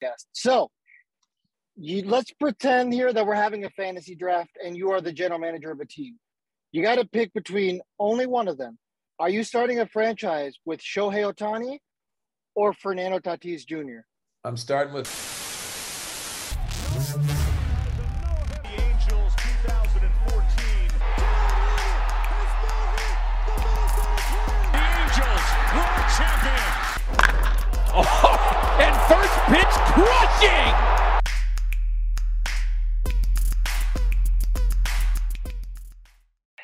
podcast. So, you, let's pretend here that we're having a fantasy draft and you are the general manager of a team. You got to pick between only one of them. Are you starting a franchise with Shohei Ohtani or Fernando Tatis Jr.? I'm starting with. Pitch crushing.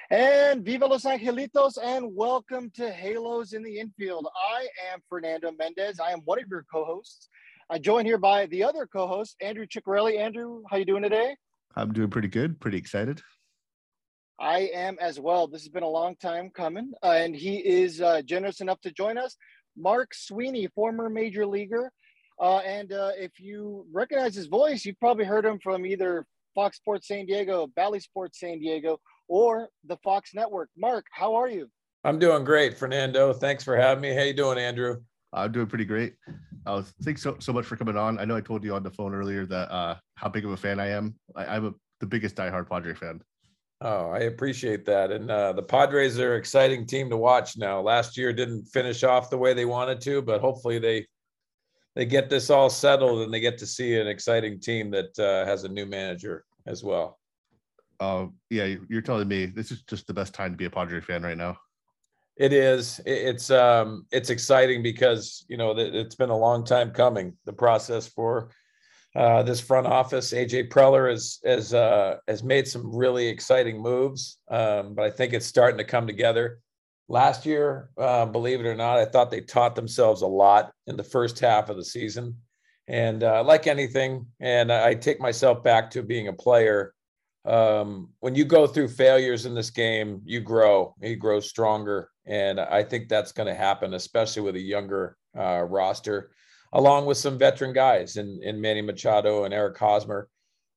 And viva Los Angelitos, and welcome to Halos in the Infield. I am Fernando Mendez. I am one of your co-hosts. I'm joined here by the other co-host, Andrew Ciccarelli. Andrew, how you doing today? I'm doing pretty good. Pretty excited. I am as well. This has been a long time coming, uh, and he is uh, generous enough to join us. Mark Sweeney, former major leaguer, uh, and uh, if you recognize his voice, you've probably heard him from either Fox Sports San Diego, Bally Sports San Diego, or the Fox Network. Mark, how are you? I'm doing great, Fernando. Thanks for having me. How you doing, Andrew? I'm doing pretty great. Uh, thanks so, so much for coming on. I know I told you on the phone earlier that uh, how big of a fan I am. I, am a, the biggest diehard Padre fan. Oh, I appreciate that. And uh, the Padres are an exciting team to watch now. Last year didn't finish off the way they wanted to, but hopefully they they get this all settled and they get to see an exciting team that uh, has a new manager as well. Uh, yeah, you're telling me this is just the best time to be a Padre fan right now. It is. It's um, it's exciting because you know it's been a long time coming. The process for uh, this front office, AJ Preller has has uh, has made some really exciting moves, um, but I think it's starting to come together. Last year, uh, believe it or not, I thought they taught themselves a lot in the first half of the season, and uh, like anything, and I take myself back to being a player um, when you go through failures in this game, you grow, you grow stronger. And I think that's going to happen, especially with a younger uh, roster, along with some veteran guys in, in Manny Machado and Eric Hosmer,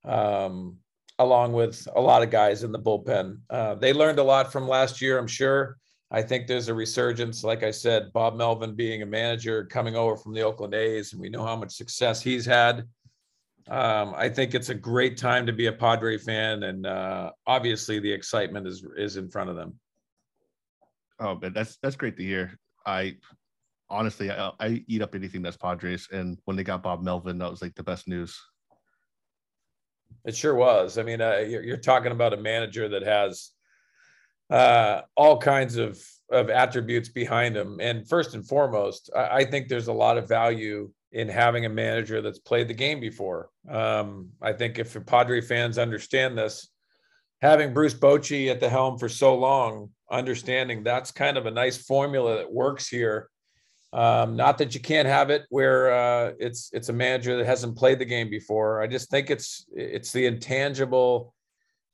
um, along with a lot of guys in the bullpen. Uh, they learned a lot from last year, I'm sure. I think there's a resurgence. Like I said, Bob Melvin being a manager coming over from the Oakland A's, and we know how much success he's had um, I think it's a great time to be a Padre fan, and uh, obviously the excitement is is in front of them. Oh, but that's that's great to hear. I honestly, I, I eat up anything that's Padres, and when they got Bob Melvin, that was like the best news. It sure was. I mean, uh, you're, you're, talking about a manager that has uh, all kinds of of attributes behind him, and first and foremost, I, I think there's a lot of value in having a manager that's played the game before. Um, I think if Padre fans understand this, having Bruce Bochy at the helm for so long, understanding that's kind of a nice formula that works here. Um, not that you can't have it where uh, it's it's a manager that hasn't played the game before. I just think it's it's the intangible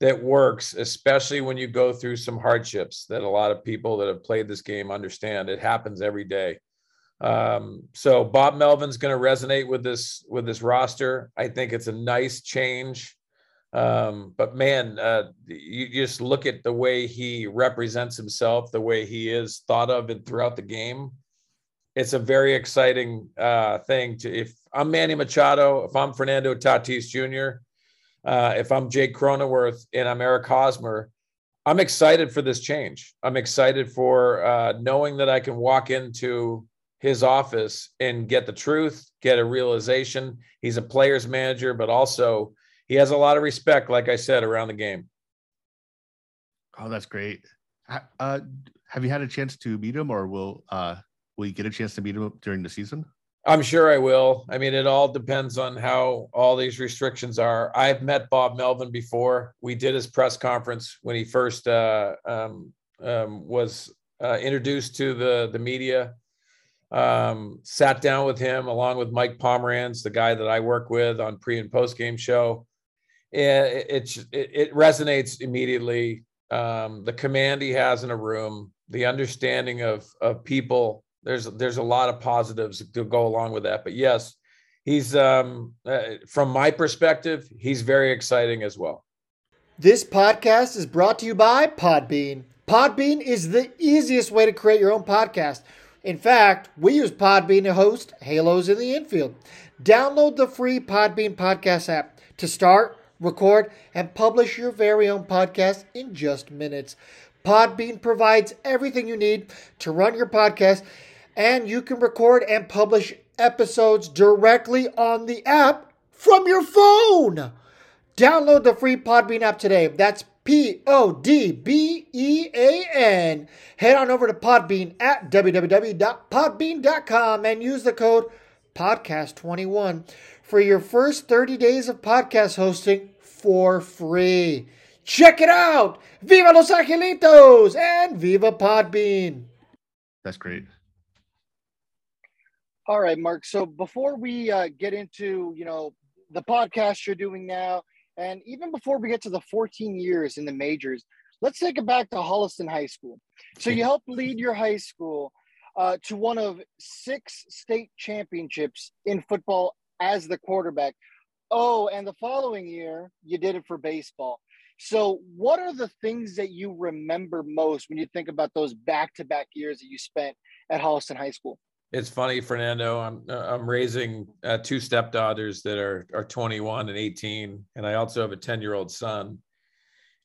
that works, especially when you go through some hardships that a lot of people that have played this game understand. It happens every day. Um, so Bob Melvin's going to resonate with this with this roster. I think it's a nice change. Um, but man, uh, you just look at the way he represents himself, the way he is thought of and throughout the game. It's a very exciting uh, thing to if I'm Manny Machado, if I'm Fernando Tatis Jr., uh, if I'm Jake Cronenworth and I'm Eric Hosmer, I'm excited for this change. I'm excited for uh, knowing that I can walk into his office and get the truth, get a realization. He's a player's manager, but also he has a lot of respect, like I said, around the game. Oh, that's great. Uh, have you had a chance to meet him, or will uh, will you get a chance to meet him during the season? I'm sure I will. I mean, it all depends on how all these restrictions are. I've met Bob Melvin before. We did his press conference when he first uh, um, um, was uh, introduced to the the media um, sat down with him along with Mike Pomeranz, the guy that I work with on pre and post game show. It, it, it resonates immediately. Um, the command he has in a room, the understanding of of people. There's there's a lot of positives to go along with that. But yes, he's um, uh, from my perspective, he's very exciting as well. This podcast is brought to you by Podbean. Podbean is the easiest way to create your own podcast In fact, we use Podbean to host Halos in the Infield. Download the free Podbean podcast app to start, record, and publish your very own podcast in just minutes. Podbean provides everything you need to run your podcast, and you can record and publish episodes directly on the app from your phone. Download the free Podbean app today. That's P O D B E A N. Head on over to Podbean at www.podbean.com and use the code podcast21 for your first 30 days of podcast hosting for free. Check it out! Viva Los Angelitos and Viva Podbean. That's great. All right, Mark. So before we uh, get into you know the podcast you're doing now and even before we get to the 14 years in the majors, let's take it back to Holliston High School. So you helped lead your high school uh, to one of six state championships in football as the quarterback. Oh, and the following year, you did it for baseball. So, what are the things that you remember most when you think about those back to back years that you spent at Holliston High School? It's funny, Fernando. I'm I'm raising uh, two stepdaughters that are are 21 and 18, and I also have a 10 year old son.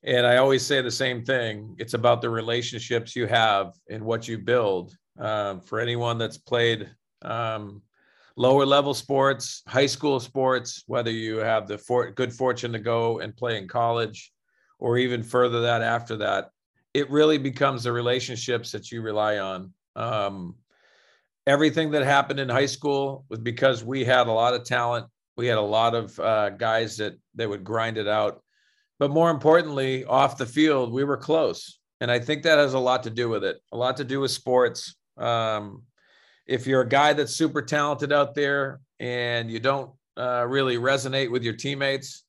And I always say the same thing. It's about the relationships you have and what you build. Um, for anyone that's played um, lower level sports, high school sports, whether you have the for- good fortune to go and play in college, or even further that after that, it really becomes the relationships that you rely on. Um, everything that happened in high school was because we had a lot of talent. We had a lot of uh, guys that that would grind it out. But more importantly, off the field, we were close, and I think that has a lot to do with it. A lot to do with sports. Um, if you're a guy that's super talented out there and you don't uh, really resonate with your teammates,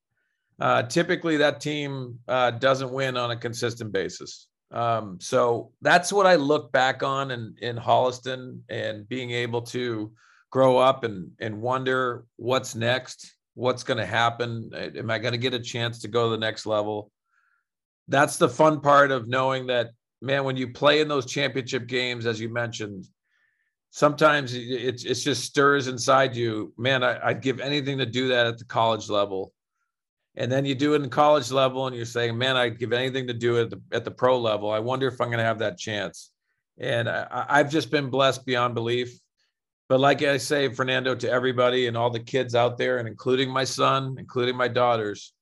uh, typically that team uh, doesn't win on a consistent basis. Um, so that's what I look back on in, in Holliston and being able to grow up and, and wonder what's next, what's going to happen. Am I going to get a chance to go to the next level? That's the fun part of knowing that, man, when you play in those championship games, as you mentioned, sometimes it, it just stirs inside you. Man, I, I'd give anything to do that at the college level and then you do it in college level and you're saying man i'd give anything to do it at the, at the pro level. I wonder if i'm going to have that chance. And I, i've just been blessed beyond belief. But like i say fernando to everybody and all the kids out there and including my son including my daughters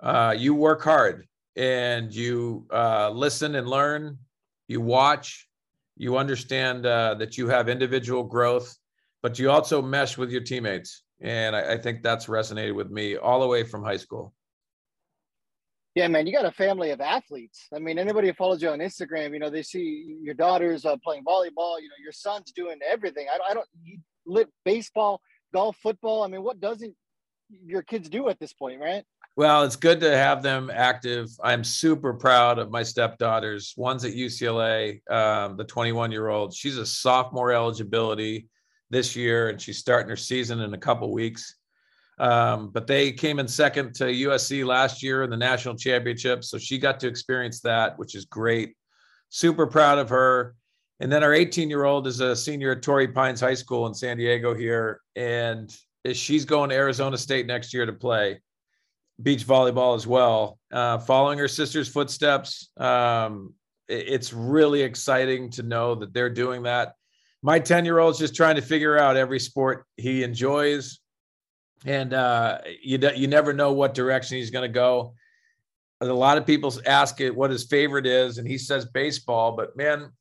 uh, you work hard and you uh, listen and learn. You watch. You understand uh, that you have individual growth but you also mesh with your teammates and I, I, think that's resonated with me all the way from high school. Yeah, man, you got a family of athletes. I mean, anybody who follows you on Instagram, you know, they see your daughters uh, playing volleyball. You know, your son's doing everything. I, I don't you lit baseball, golf, football. I mean, what doesn't your kids do at this point, right? Well, it's good to have them active. I'm super proud of my stepdaughters. One's at UCLA, um, the 21 year old. She's a sophomore eligibility this year, and she's starting her season in a couple weeks. Um, but they came in second to USC last year in the national championship, so she got to experience that, which is great. Super proud of her. And then our 18 year old is a senior at Torrey Pines High School in San Diego here, and she's going to Arizona State next year to play beach volleyball as well. Uh, following her sister's footsteps, um, it's really exciting to know that they're doing that my 10 year old's just trying to figure out every sport he enjoys. And uh, you, you never know what direction he's going to go. A lot of people ask it what his favorite is and he says baseball but man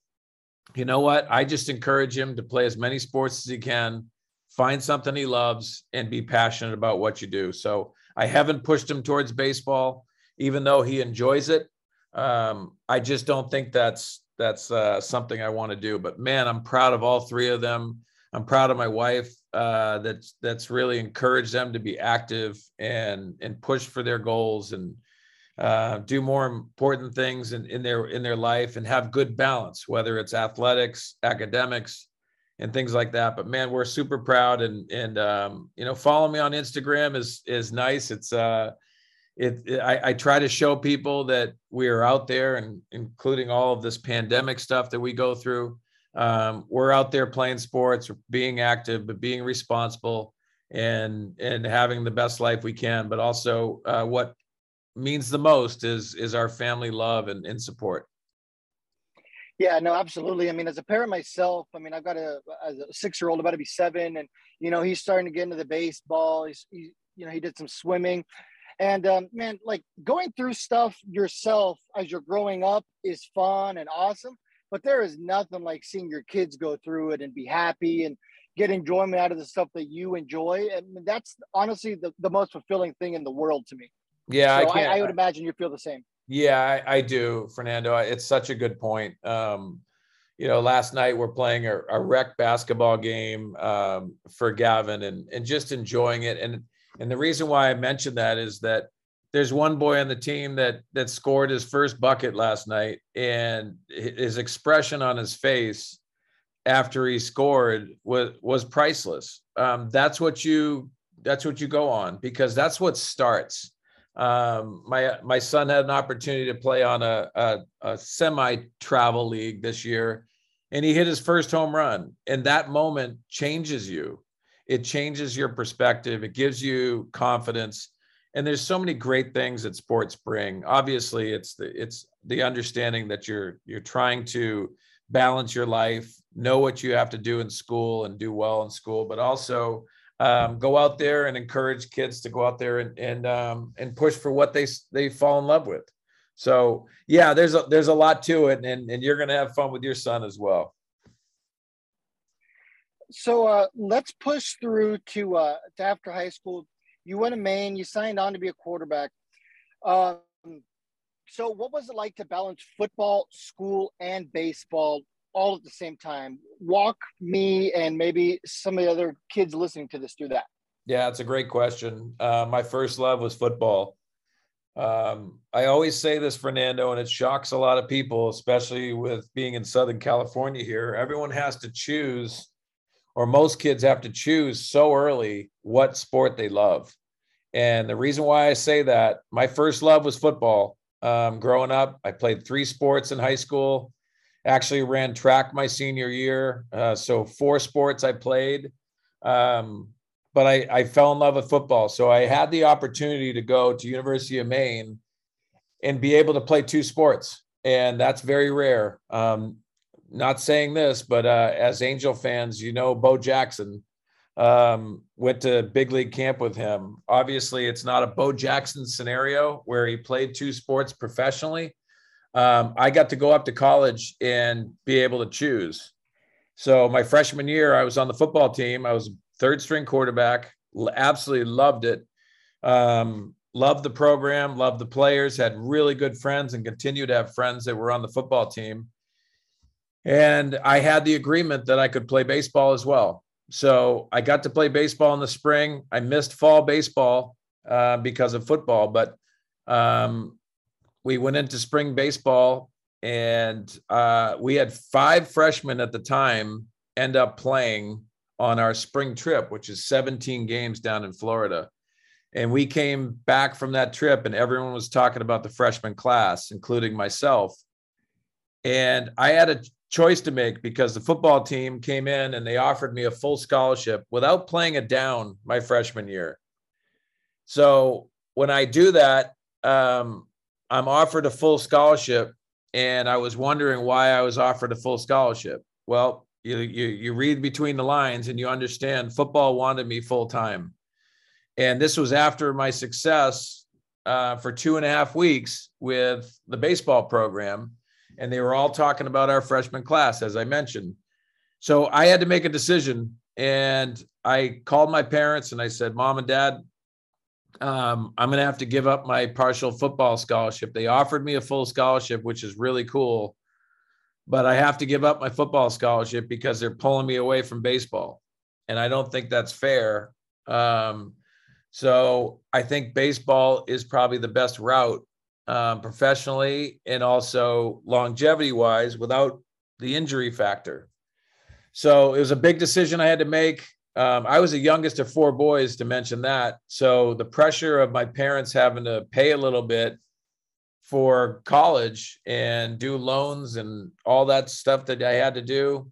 you know what? I just encourage him to play as many sports as he can find something he loves and be passionate about what you do. So i haven't pushed him towards baseball even though he enjoys it. Um, i just don't think that's that's uh, something I want to do. But man, I'm proud of all three of them. I'm proud of my wife. Uh, that's that's really encouraged them to be active and and push for their goals and uh, do more important things in, in their in their life and have good balance, whether it's athletics, academics, and things like that. But man, we're super proud and and um, you know, follow me on Instagram is is nice. It's uh it, it I, I, try to show people that we are out there and including all of this pandemic stuff that we go through um, we're out there playing sports, being active, but being responsible and and having the best life we can. But also, uh, what means the most is is our family love and, and support. Yeah, no, absolutely. I mean, as a parent myself, I mean, I've got a, a six year old about to be seven, and you know, he's starting to get into the baseball. He's, he, you know, he did some swimming, and um, man, like going through stuff yourself as you're growing up is fun and awesome. But there is nothing like seeing your kids go through it and be happy and get enjoyment out of the stuff that you enjoy. And that's honestly the, the most fulfilling thing in the world to me. Yeah, so I, I, I, would imagine you feel the same. Yeah, I, I, do, Fernando. It's such a good point. Um, you know, last night we're playing a, a rec basketball game um, for Gavin and and just enjoying it. And and the reason why I mentioned that is that there's one boy on the team that that scored his first bucket last night, and his expression on his face after he scored was was priceless. Um, that's what you that's what you go on because that's what starts. Um, my my son had an opportunity to play on a, a, a semi travel league this year, and he hit his first home run. And that moment changes you. It changes your perspective. It gives you confidence. And there's so many great things that sports bring. Obviously, it's the it's the understanding that you're you're trying to balance your life, know what you have to do in school and do well in school, but also um, go out there and encourage kids to go out there and and um, and push for what they they fall in love with. So yeah, there's a there's a lot to it, and and you're gonna have fun with your son as well. So uh, let's push through to uh, to after high school. You went to Maine. You signed on to be a quarterback. Um, so what was it like to balance football, school, and baseball all at the same time? Walk me and maybe some of the other kids listening to this through that. Yeah, it's a great question. Uh, my first love was football. Um, I always say this, Fernando, and it shocks a lot of people, especially with being in Southern California here. Everyone has to choose, or most kids have to choose so early what sport they love. And the reason why I say that, my first love was football. Um, growing up, I played three sports in high school actually ran track my senior year. Uh, so four sports I played. Um, but I, I fell in love with football. So I had the opportunity to go to University of Maine and be able to play two sports. And that's very rare. Um, not saying this, but uh, as Angel fans, you know, Bo Jackson um, went to big league camp with him. Obviously, it's not a Bo Jackson scenario where he played two sports professionally, um, I got to go up to college and be able to choose. So my freshman year, I was on the football team. I was third string quarterback. Absolutely loved it. Um, loved the program. Loved the players. Had really good friends and continue to have friends that were on the football team. And I had the agreement that I could play baseball as well. So I got to play baseball in the spring. I missed fall baseball uh, because of football, but um, we went into spring baseball and uh, we had five freshmen at the time end up playing on our spring trip, which is 17 games down in Florida. And we came back from that trip, and everyone was talking about the freshman class, including myself. And I had a choice to make because the football team came in and they offered me a full scholarship without playing it down my freshman year. So when I do that, um, I'm offered a full scholarship, and I was wondering why I was offered a full scholarship. Well, you you, you read between the lines and you understand football wanted me full time, and this was after my success uh, for two and a half weeks with the baseball program, and they were all talking about our freshman class, as I mentioned. So I had to make a decision, and I called my parents and I said, "Mom and Dad, um, I'm going to have to give up my partial football scholarship. They offered me a full scholarship, which is really cool, but I have to give up my football scholarship because they're pulling me away from baseball. And I don't think that's fair. Um, so I think baseball is probably the best route um, professionally and also longevity wise without the injury factor. So it was a big decision I had to make. Um, I was the youngest of four boys to mention that. So the pressure of my parents having to pay a little bit for college and do loans and all that stuff that I had to do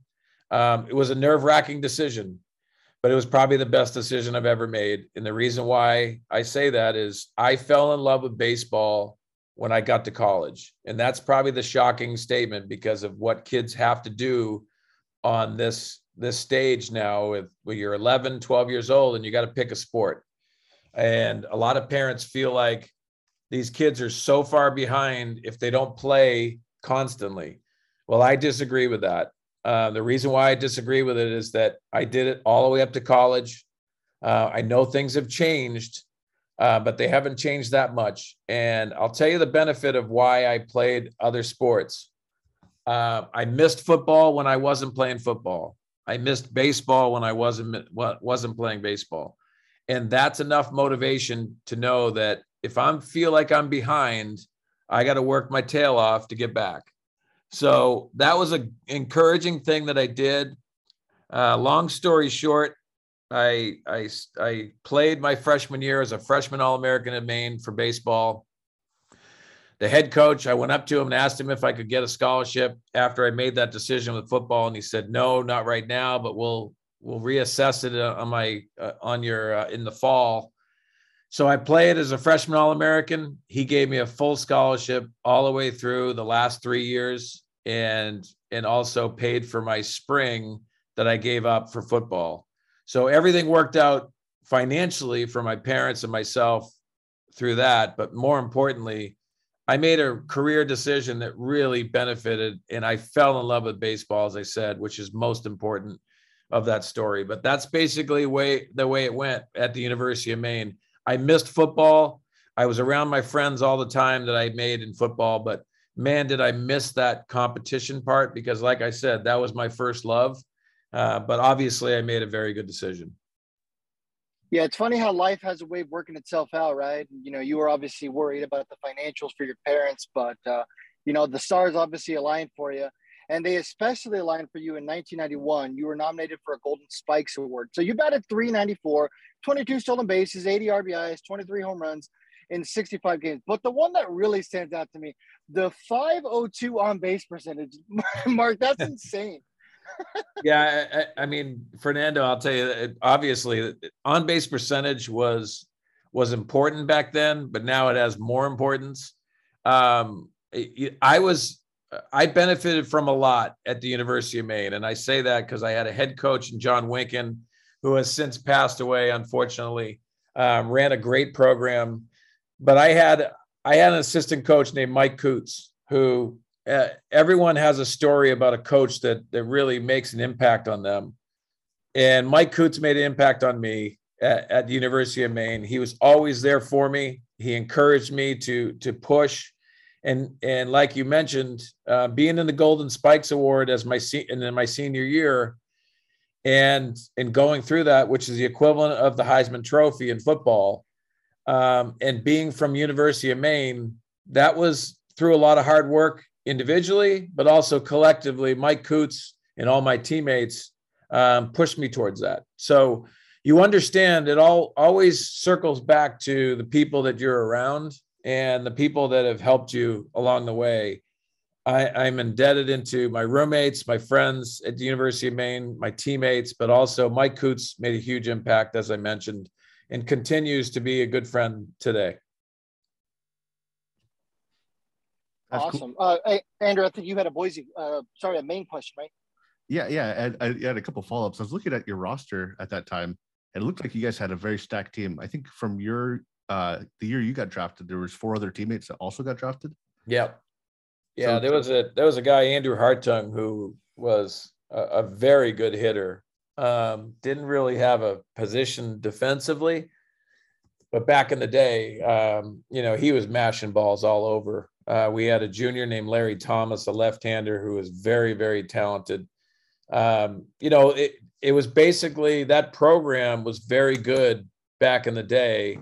Um, it was a nerve wracking decision, but it was probably the best decision I've ever made. And the reason why I say that is I fell in love with baseball when I got to college. And that's probably the shocking statement because of what kids have to do on this this stage now with when you're 11 12 years old and you got to pick a sport. And a lot of parents feel like these kids are so far behind if they don't play constantly. Well i disagree with that. Uh, the reason why i disagree with it is that i did it all the way up to college. Uh, i know things have changed uh, but they haven't changed that much and i'll tell you the benefit of why i played other sports uh, I missed football when I wasn't playing football. I missed baseball when I wasn't wasn't playing baseball, and that's enough motivation to know that if I feel like I'm behind, I got to work my tail off to get back. So that was an encouraging thing that I did. Uh, long story short, I I I played my freshman year as a freshman All American at Maine for baseball the head coach, I went up to him and asked him if I could get a scholarship after I made that decision with football, and he said, "No, not right now, but we'll we'll reassess it uh, on my uh, on your uh, in the fall." So I played as a freshman All American. He gave me a full scholarship all the way through the last three years, and and also paid for my spring that I gave up for football. So everything worked out financially for my parents and myself through that. But more importantly, I made a career decision that really benefited, and I fell in love with baseball, as I said, which is most important of that story. But that's basically way the way it went at the University of Maine. I missed football. I was around my friends all the time that I made in football, but man, did I miss that competition part because, like I said, that was my first love. Uh, but obviously, I made a very good decision. Yeah, it's funny how life has a way of working itself out, right? You know, you were obviously worried about the financials for your parents, but uh, you know the stars obviously aligned for you, and they especially aligned for you in 1991. You were nominated for a Golden Spikes Award. So you batted 394, 22 stolen bases, 80 RBIs, 23 home runs in 65 games. But the one that really stands out to me, the 502 on base percentage, Mark, that's insane yeah, I, I, mean, Fernando, I'll tell you, obviously, on base percentage was was important back then, but now it has more importance. Um, I was I benefited from a lot at the University of Maine, and I say that because I had a head coach in John Winkin, who has since passed away, unfortunately. Um, ran a great program, but I had I had an assistant coach named Mike Coots, who uh, everyone has a story about a coach that that really makes an impact on them. And Mike Coots made an impact on me at, at the University of Maine. He was always there for me. He encouraged me to to push, and and like you mentioned, uh, being in the Golden Spikes Award as my se- in my senior year, and and going through that, which is the equivalent of the Heisman Trophy in football, um, and being from University of Maine, that was through a lot of hard work individually, but also collectively. Mike Coots and all my teammates um, pushed me towards that. So you understand it all always circles back to the people that you're around and the people that have helped you along the way. I, am indebted into my roommates, my friends at the University of Maine, my teammates, but also Mike Coots made a huge impact, as I mentioned, and continues to be a good friend today. That's awesome. Cool. Uh, hey, Andrew, I think you had a Boise, uh, sorry, a Maine question, right? Yeah, yeah. I, I had a couple follow ups. I was looking at your roster at that time, and it looked like you guys had a very stacked team. I think from your uh, the year you got drafted, there was four other teammates that also got drafted. Yeah, yeah. So, there was a there was a guy Andrew Hartung who was a, a very good hitter. Um, didn't really have a position defensively, but back in the day, um, you know, he was mashing balls all over uh, we had a junior named Larry Thomas, a left-hander who was very, very talented. Um, you know, it it was basically that program was very good back in the day.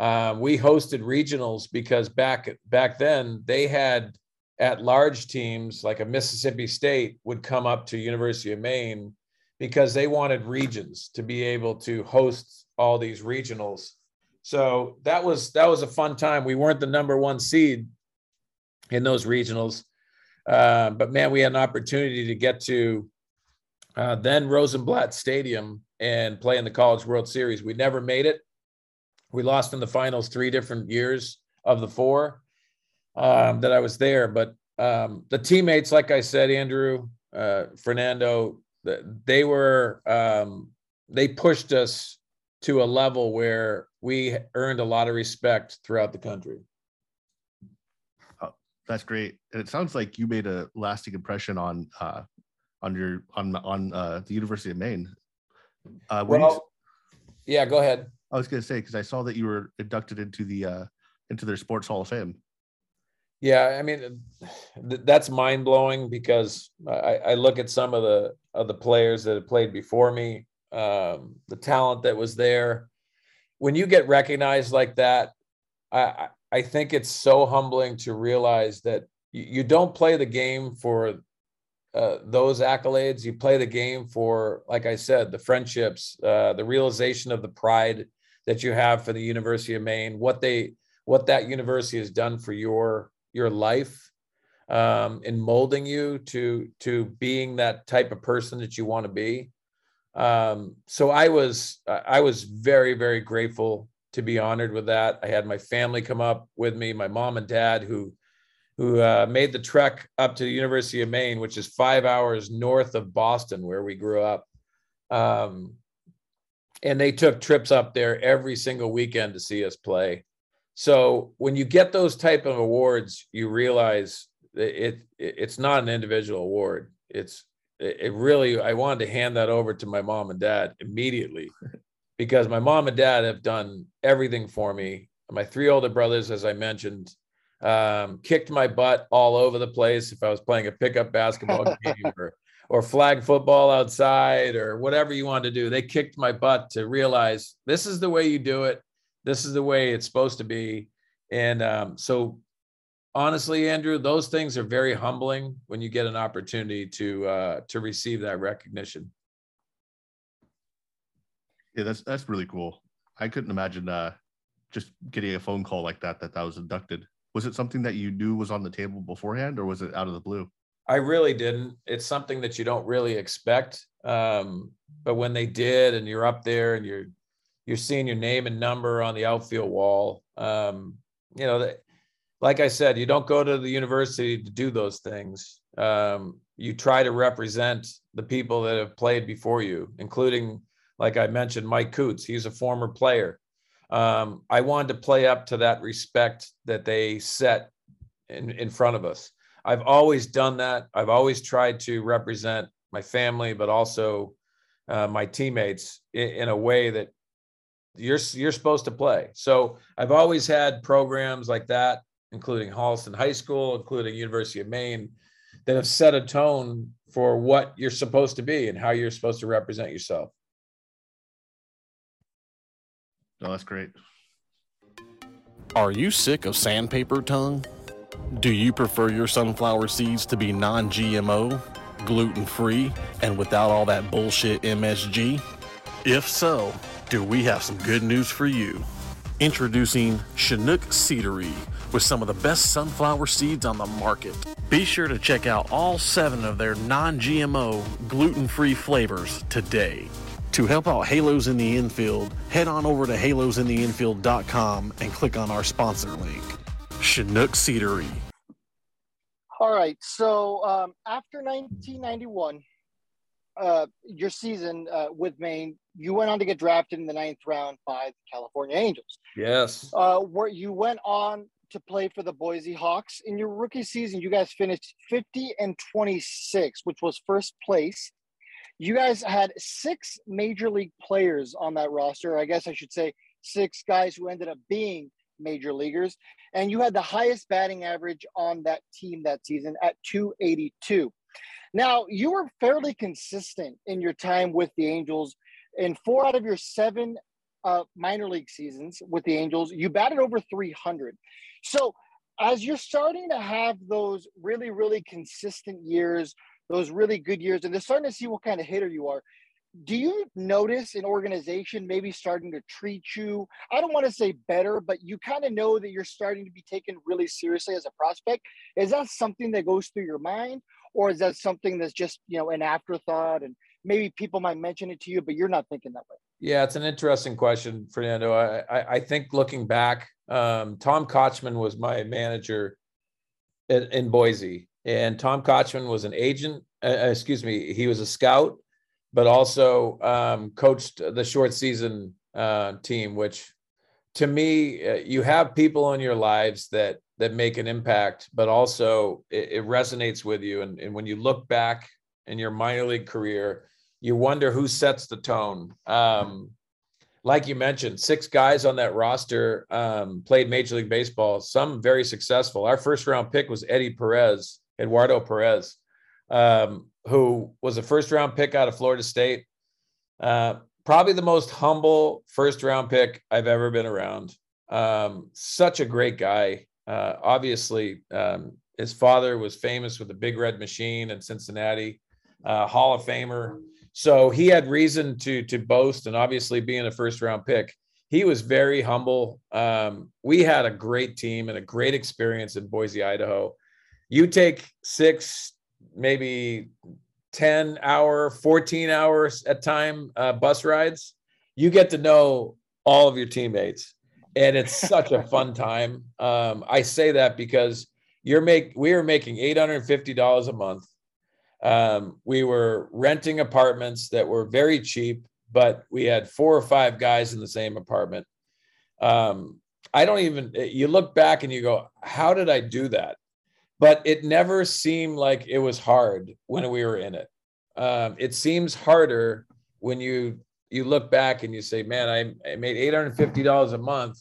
Um, we hosted regionals because back back then they had at large teams like a Mississippi State would come up to University of Maine because they wanted regions to be able to host all these regionals. So that was that was a fun time. We weren't the number one seed in those regionals. Uh, but man, we had an opportunity to get to uh, then Rosenblatt Stadium and play in the College World Series. We never made it. We lost in the finals three different years of the four um, that I was there. But um, the teammates, like I said, Andrew, uh, Fernando, they were um, they pushed us to a level where we earned a lot of respect throughout the country. That's great. And it sounds like you made a lasting impression on uh, on your on on uh, the University of Maine. Uh, well, you, yeah, go ahead. I was going to say because I saw that you were inducted into the uh, into their Sports Hall of Fame. Yeah, I mean th- that's mind blowing because I, I, look at some of the of the players that have played before me, um, the talent that was there. When you get recognized like that, I I think it's so humbling to realize that you, don't play the game for uh, those accolades. You play the game for, like I said, the friendships, uh, the realization of the pride that you have for the University of Maine, what they, what that university has done for your your life, um, in molding you to to being that type of person that you want to be. Um, so I was I was very very grateful to be honored with that. I had my family come up with me, my mom and dad who who uh, made the trek up to the University of Maine, which is five hours north of Boston, where we grew up. Um, and they took trips up there every single weekend to see us play. So when you get those type of awards, you realize it, it it's not an individual award. It's it really I wanted to hand that over to my mom and dad immediately because my mom and dad have done everything for me. My three older brothers, as I mentioned, um, kicked my butt all over the place if I was playing a pickup basketball game or, or flag football outside or whatever you want to do. They kicked my butt to realize this is the way you do it. This is the way it's supposed to be. And um, so, honestly, Andrew, those things are very humbling when you get an opportunity to uh, to receive that recognition. Yeah, that's that's really cool. I couldn't imagine uh, just getting a phone call like that that that was inducted. Was it something that you knew was on the table beforehand or was it out of the blue? I really didn't. It's something that you don't really expect um, but when they did and you're up there and you're you're seeing your name and number on the outfield wall um, you know like i said you don't go to the university to do those things. Um, you try to represent the people that have played before you including like i mentioned mike coots he's a former player um, I wanted to play up to that respect that they set in, in front of us. I've always done that. I've always tried to represent my family, but also uh, my teammates in, in, a way that you're you're supposed to play. So I've always had programs like that, including Holliston High School, including University of Maine, that have set a tone for what you're supposed to be and how you're supposed to represent yourself. No, that's great. Are you sick of sandpaper tongue? Do you prefer your sunflower seeds to be non GMO, gluten free, and without all that bullshit MSG? If so, do we have some good news for you? Introducing Chinook Seedery with some of the best sunflower seeds on the market. Be sure to check out all seven of their non GMO, gluten free flavors today. To help out Halos in the Infield, head on over to halosintheinfield.com and click on our sponsor link. Chinook Seedery. All right. So um, after 1991, uh, your season uh, with Maine, you went on to get drafted in the ninth round by the California Angels. Yes. Uh, where you went on to play for the Boise Hawks. In your rookie season, you guys finished 50 and 26, which was first place you guys had six major league players on that roster. I guess I should say six guys who ended up being major leaguers. And you had the highest batting average on that team that season at 282. Now, you were fairly consistent in your time with the Angels. In four out of your seven uh, minor league seasons with the Angels, you batted over 300. So, as you're starting to have those really, really consistent years those really good years, and they're starting to see what kind of hitter you are. Do you notice an organization maybe starting to treat you? I don't want to say better, but you kind of know that you're starting to be taken really seriously as a prospect. Is that something that goes through your mind, or is that something that's just you know an afterthought and maybe people might mention it to you, but you're not thinking that way? Yeah, it's an interesting question, Fernando. I, I, I think looking back, um, Tom Kotchman was my manager in, in Boise, and Tom Kotchman was an agent. Uh, uh, excuse me, he was a scout, but also um, coached the short season uh, team. Which, to me, uh, you have people in your lives that that make an impact, but also it, it resonates with you. And, and when you look back in your minor league career, you wonder who sets the tone. Um, like you mentioned, six guys on that roster um, played Major League Baseball, some very successful. Our first round pick was Eddie Perez, Eduardo Perez, um, who was a first round pick out of Florida State. Uh, probably the most humble first round pick I've ever been around. Um, such a great guy. Uh, obviously, um, his father was famous with the Big Red Machine in Cincinnati, uh, Hall of Famer. So he had reason to to boast, and obviously being a first round pick, he was very humble. Um, we had a great team and a great experience in Boise, Idaho. You take six, maybe 10 hour, 14 hours at time uh, bus rides, you get to know all of your teammates. And it's such a fun time. Um, I say that because you're make we are making $850 a month um, we were renting apartments that were very cheap, but we had four or five guys in the same apartment. Um, I don't even, you look back and you go, how did I do that? But it never seemed like it was hard when we were in it. Um, it seems harder when you you look back and you say, man, I, I made $850 a month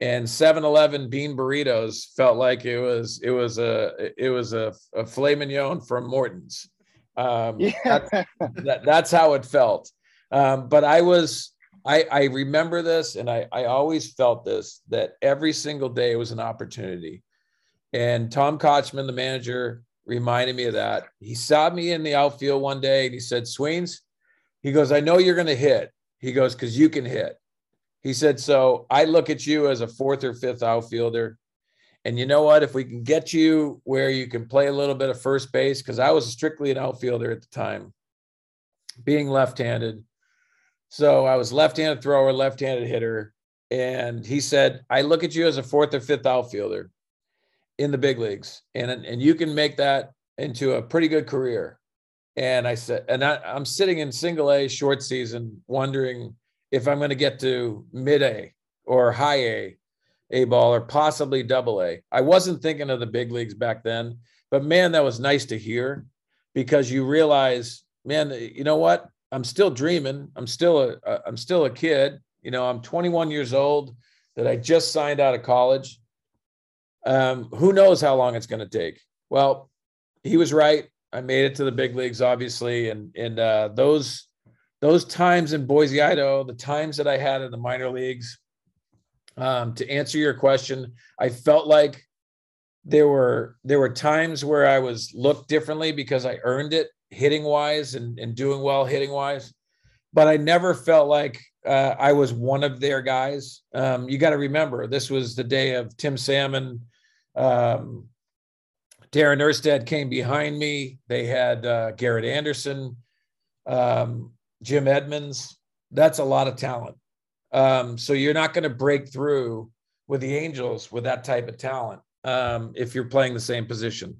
and 7-Eleven bean burritos felt like it was it was a it was a, a filet mignon from Morton's. Um, yeah. that's, that, that's how it felt. Um, but I was, I, I remember this and I, I always felt this that every single day was an opportunity. And Tom Kotchman, the manager, reminded me of that. He saw me in the outfield one day and he said, Sweens, he goes, I know you're going to hit. He goes, because you can hit. He said, so I look at you as a fourth or fifth outfielder. And you know what? If we can get you where you can play a little bit of first base, because I was strictly an outfielder at the time, being left handed. So I was left handed thrower, left handed hitter. And he said, I look at you as a fourth or fifth outfielder in the big leagues, and, and you can make that into a pretty good career. And I said, and I, I'm sitting in single A short season, wondering if I'm going to get to mid A or high A a ball or possibly double A. I wasn't thinking of the big leagues back then, but man, that was nice to hear because you realize, man, you know what? I'm still dreaming. I'm still a I'm still a kid. You know, I'm 21 years old that I just signed out of college. Um, who knows how long it's going to take? Well, he was right. I made it to the big leagues, obviously, and and uh, those those times in Boise, Idaho, the times that I had in the minor leagues, um, to answer your question, I felt like there were there were times where I was looked differently because I earned it hitting wise and, and doing well hitting wise, but I never felt like uh, I was one of their guys. Um, you got to remember, this was the day of Tim Salmon. Um, Darren Erstad came behind me. They had uh, Garrett Anderson, um, Jim Edmonds. That's a lot of talent. Um, so you're not going to break through with the Angels with that type of talent um, if you're playing the same position.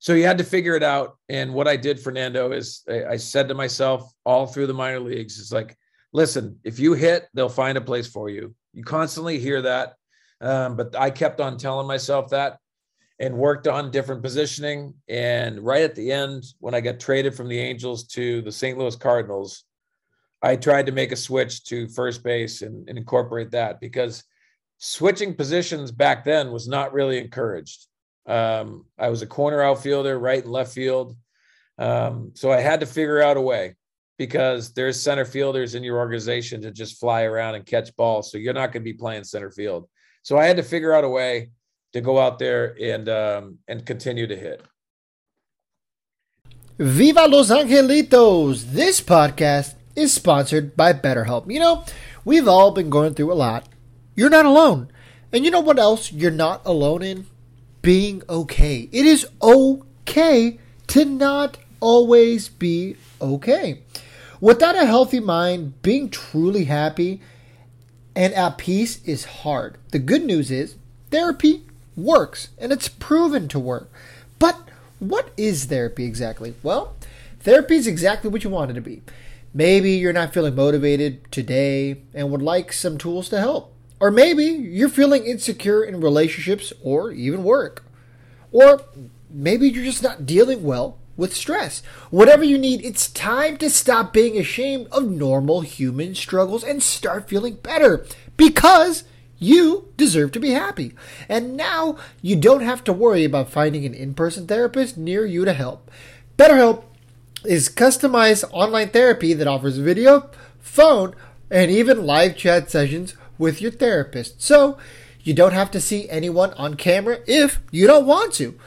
So you had to figure it out. And what I did, Fernando, is I, I said to myself all through the minor leagues, it's like, listen, if you hit, they'll find a place for you. You constantly hear that. Um, but I kept on telling myself that and worked on different positioning. And right at the end, when I got traded from the Angels to the St. Louis Cardinals, I tried to make a switch to first base and, and, incorporate that because switching positions back then was not really encouraged. Um, I was a corner outfielder, right and left field. Um, so I had to figure out a way because there's center fielders in your organization to just fly around and catch balls. So you're not going to be playing center field. So I had to figure out a way to go out there and um, and continue to hit. Viva Los Angelitos! This podcast is sponsored by BetterHelp. You know, we've all been going through a lot. You're not alone. And you know what else you're not alone in? Being okay. It is okay to not always be okay. Without a healthy mind, being truly happy and at peace is hard. The good news is therapy works and it's proven to work. But what is therapy exactly? Well, therapy is exactly what you want it to be. Maybe you're not feeling motivated today and would like some tools to help. Or maybe you're feeling insecure in relationships or even work. Or maybe you're just not dealing well with stress. Whatever you need, it's time to stop being ashamed of normal human struggles and start feeling better because you deserve to be happy. And now you don't have to worry about finding an in person therapist near you to help. BetterHelp is customized online therapy that offers video, phone, and even live chat sessions with your therapist. So you don't have to see anyone on camera if you don't want to.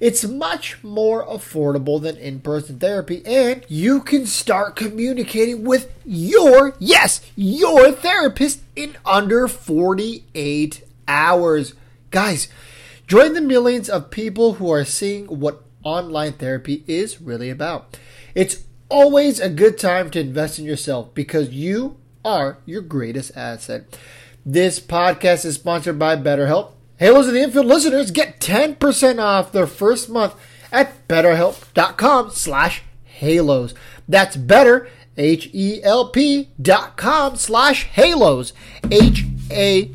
It's much more affordable than in person therapy, and you can start communicating with your, yes, your therapist in under 48 hours. Guys, join the millions of people who are seeing what online therapy is really about. It's always a good time to invest in yourself because you are your greatest asset. This podcast is sponsored by BetterHelp. Halos of the Infield listeners get 10% off their first month at betterhelp.com slash halos. That's better, H-E-L-P dot com slash halos. H-A-L-O-S.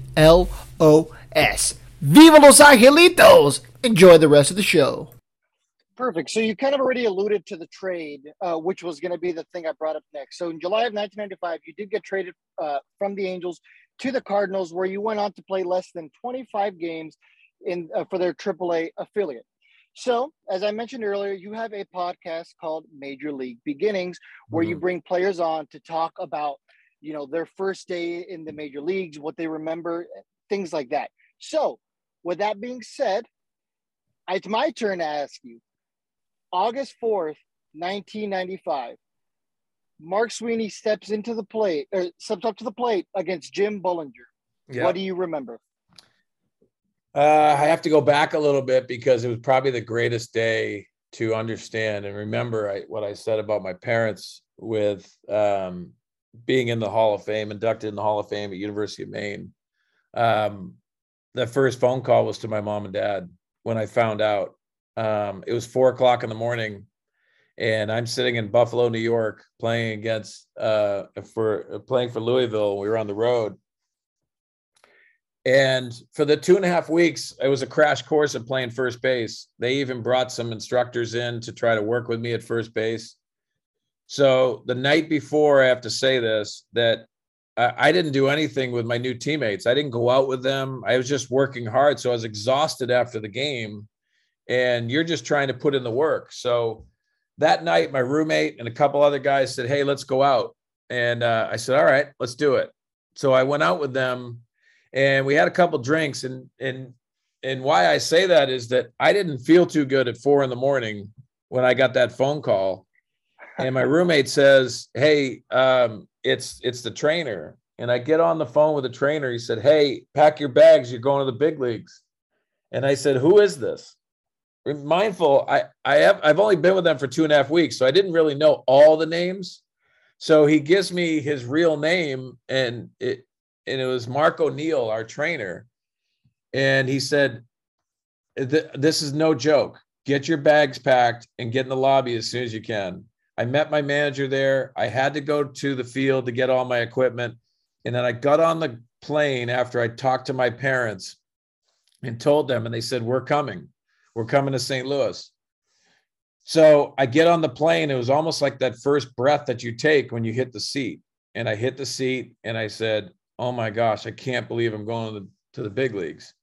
Viva los Angelitos! Enjoy the rest of the show. Perfect. So you kind of already alluded to the trade, uh, which was going to be the thing I brought up next. So in July of 1995, you did get traded uh, from the Angels to the Cardinals, where you went on to play less than 25 games in uh, for their AAA affiliate. So, as I mentioned earlier, you have a podcast called Major League Beginnings, where mm-hmm. you bring players on to talk about, you know, their first day in the major leagues, what they remember, things like that. So, with that being said, it's my turn to ask you. August 4th, 1995. Mark Sweeney steps into the plate or steps up to the plate against Jim Bullinger. Yeah. What do you remember? Uh, I have to go back a little bit because it was probably the greatest day to understand and remember I, what I said about my parents with um, being in the Hall of Fame, inducted in the Hall of Fame at University of Maine. Um, the first phone call was to my mom and dad when I found out. Um, it was four o'clock in the morning and I'm sitting in Buffalo, New York, playing against uh, for playing for Louisville. We were on the road, and for the two and a half weeks, it was a crash course of playing first base. They even brought some instructors in to try to work with me at first base. So the night before, I have to say this that I didn't do anything with my new teammates. I didn't go out with them. I was just working hard, so I was exhausted after the game. And you're just trying to put in the work. So that night, my roommate and a couple other guys said, Hey, let's go out. And uh, I said, All right, let's do it. So I went out with them and we had a couple drinks. And, and, and why I say that is that I didn't feel too good at four in the morning when I got that phone call. And my roommate says, Hey, um, it's, it's the trainer. And I get on the phone with the trainer. He said, Hey, pack your bags. You're going to the big leagues. And I said, Who is this? Mindful i i have i've only been with them for two and a half weeks so i didn't really know all the names. So he gives me his real name and it and it was mark o'neill our trainer. And he said this is no joke. Get your bags packed and get in the lobby as soon as you can. I met my manager there. I had to go to the field to get all my equipment. And then i got on the plane after i talked to my parents and told them and they said we're coming we're coming to St. Louis. So I get on the plane. It was almost like that first breath that you take when you hit the seat. And I hit the seat and I said, Oh my gosh, I can't believe I'm going to the, to the big leagues.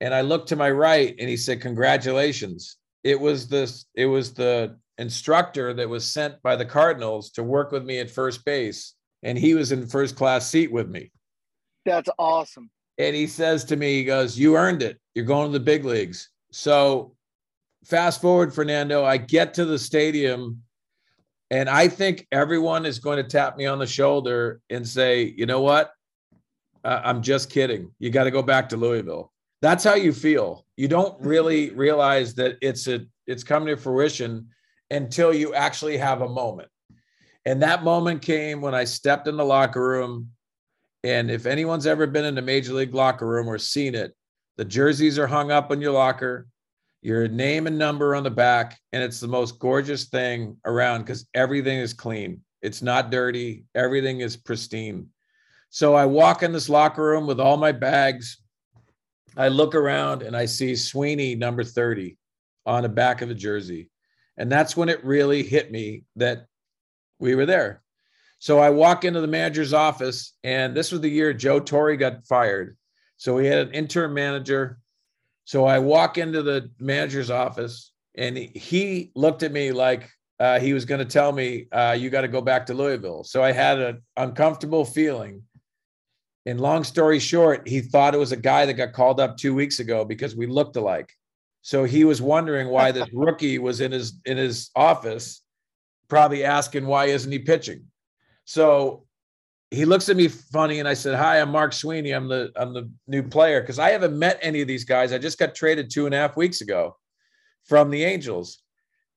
And I looked to my right and he said, Congratulations. It was this, it was the instructor that was sent by the Cardinals to work with me at first base. And he was in first class seat with me. That's awesome. And he says to me, he goes, You earned it. You're going to the big leagues. So fast forward, Fernando, I get to the stadium and I think everyone is going to tap me on the shoulder and say, you know what? Uh, I'm just kidding. You got to go back to Louisville. That's how you feel. You don't really realize that it's a it's coming to fruition until you actually have a moment. And that moment came when I stepped in the locker room. And if anyone's ever been in a major league locker room or seen it, the jerseys are hung up on your locker, your name and number on the back. And it's the most gorgeous thing around because everything is clean. It's not dirty, everything is pristine. So I walk in this locker room with all my bags. I look around and I see Sweeney number 30 on the back of a jersey. And that's when it really hit me that we were there. So I walk into the manager's office, and this was the year Joe Torre got fired. So we had an interim manager. So I walk into the manager's office, and he looked at me like uh, he was going to tell me, uh, "You got to go back to Louisville." So I had an uncomfortable feeling. And long story short, he thought it was a guy that got called up two weeks ago because we looked alike. So he was wondering why this rookie was in his in his office, probably asking why isn't he pitching. So he looks at me funny and I said, Hi, I'm Mark Sweeney. I'm the I'm the new player because I haven't met any of these guys. I just got traded two and a half weeks ago from the Angels.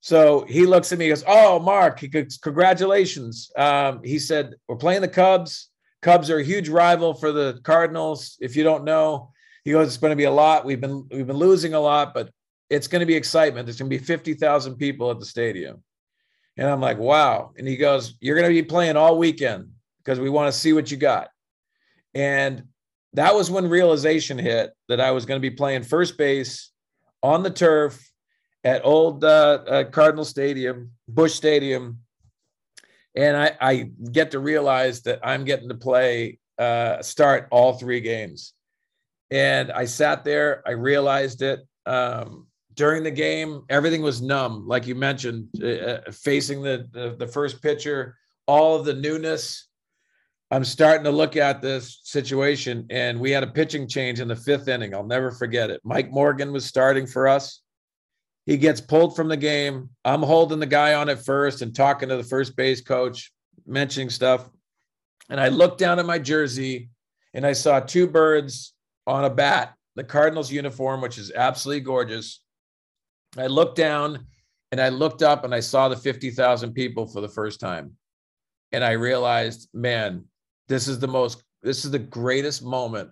So he looks at me, he goes, Oh, Mark, he goes, congratulations. Um, he said, We're playing the Cubs. Cubs are a huge rival for the Cardinals. If you don't know, he goes, It's going to be a lot. We've been we've been losing a lot, but it's going to be excitement. There's going to be 50,000 people at the stadium. And I'm like, wow. And he goes, You're going to be playing all weekend because we want to see what you got. And that was when realization hit that I was going to be playing first base on the turf at old uh, uh, Cardinal Stadium, Busch Stadium. And I, I, get to realize that I'm getting to play, uh, start all three games. And I sat there, I realized it. Um, during the game, everything was numb, like you mentioned, uh, uh, facing the, the, the first pitcher, all of the newness. I'm starting to look at this situation, and we had a pitching change in the fifth inning. I'll never forget it. Mike Morgan was starting for us. He gets pulled from the game. I'm holding the guy on at first and talking to the first base coach, mentioning stuff. And I looked down at my jersey and I saw two birds on a bat, the Cardinals uniform, which is absolutely gorgeous. I looked down and I looked up and I saw the 50,000 people for the first time. And I realized, man, this is the most, this is the greatest moment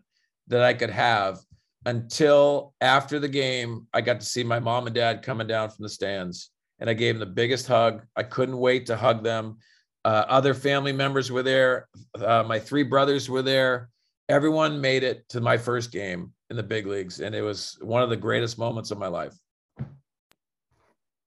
that I could have until after the game. I got to see my mom and dad coming down from the stands and I gave them the biggest hug. I couldn't wait to hug them. Uh, other family members were there. Uh, my three brothers were there. Everyone made it to my first game in the big leagues. And it was one of the greatest moments of my life.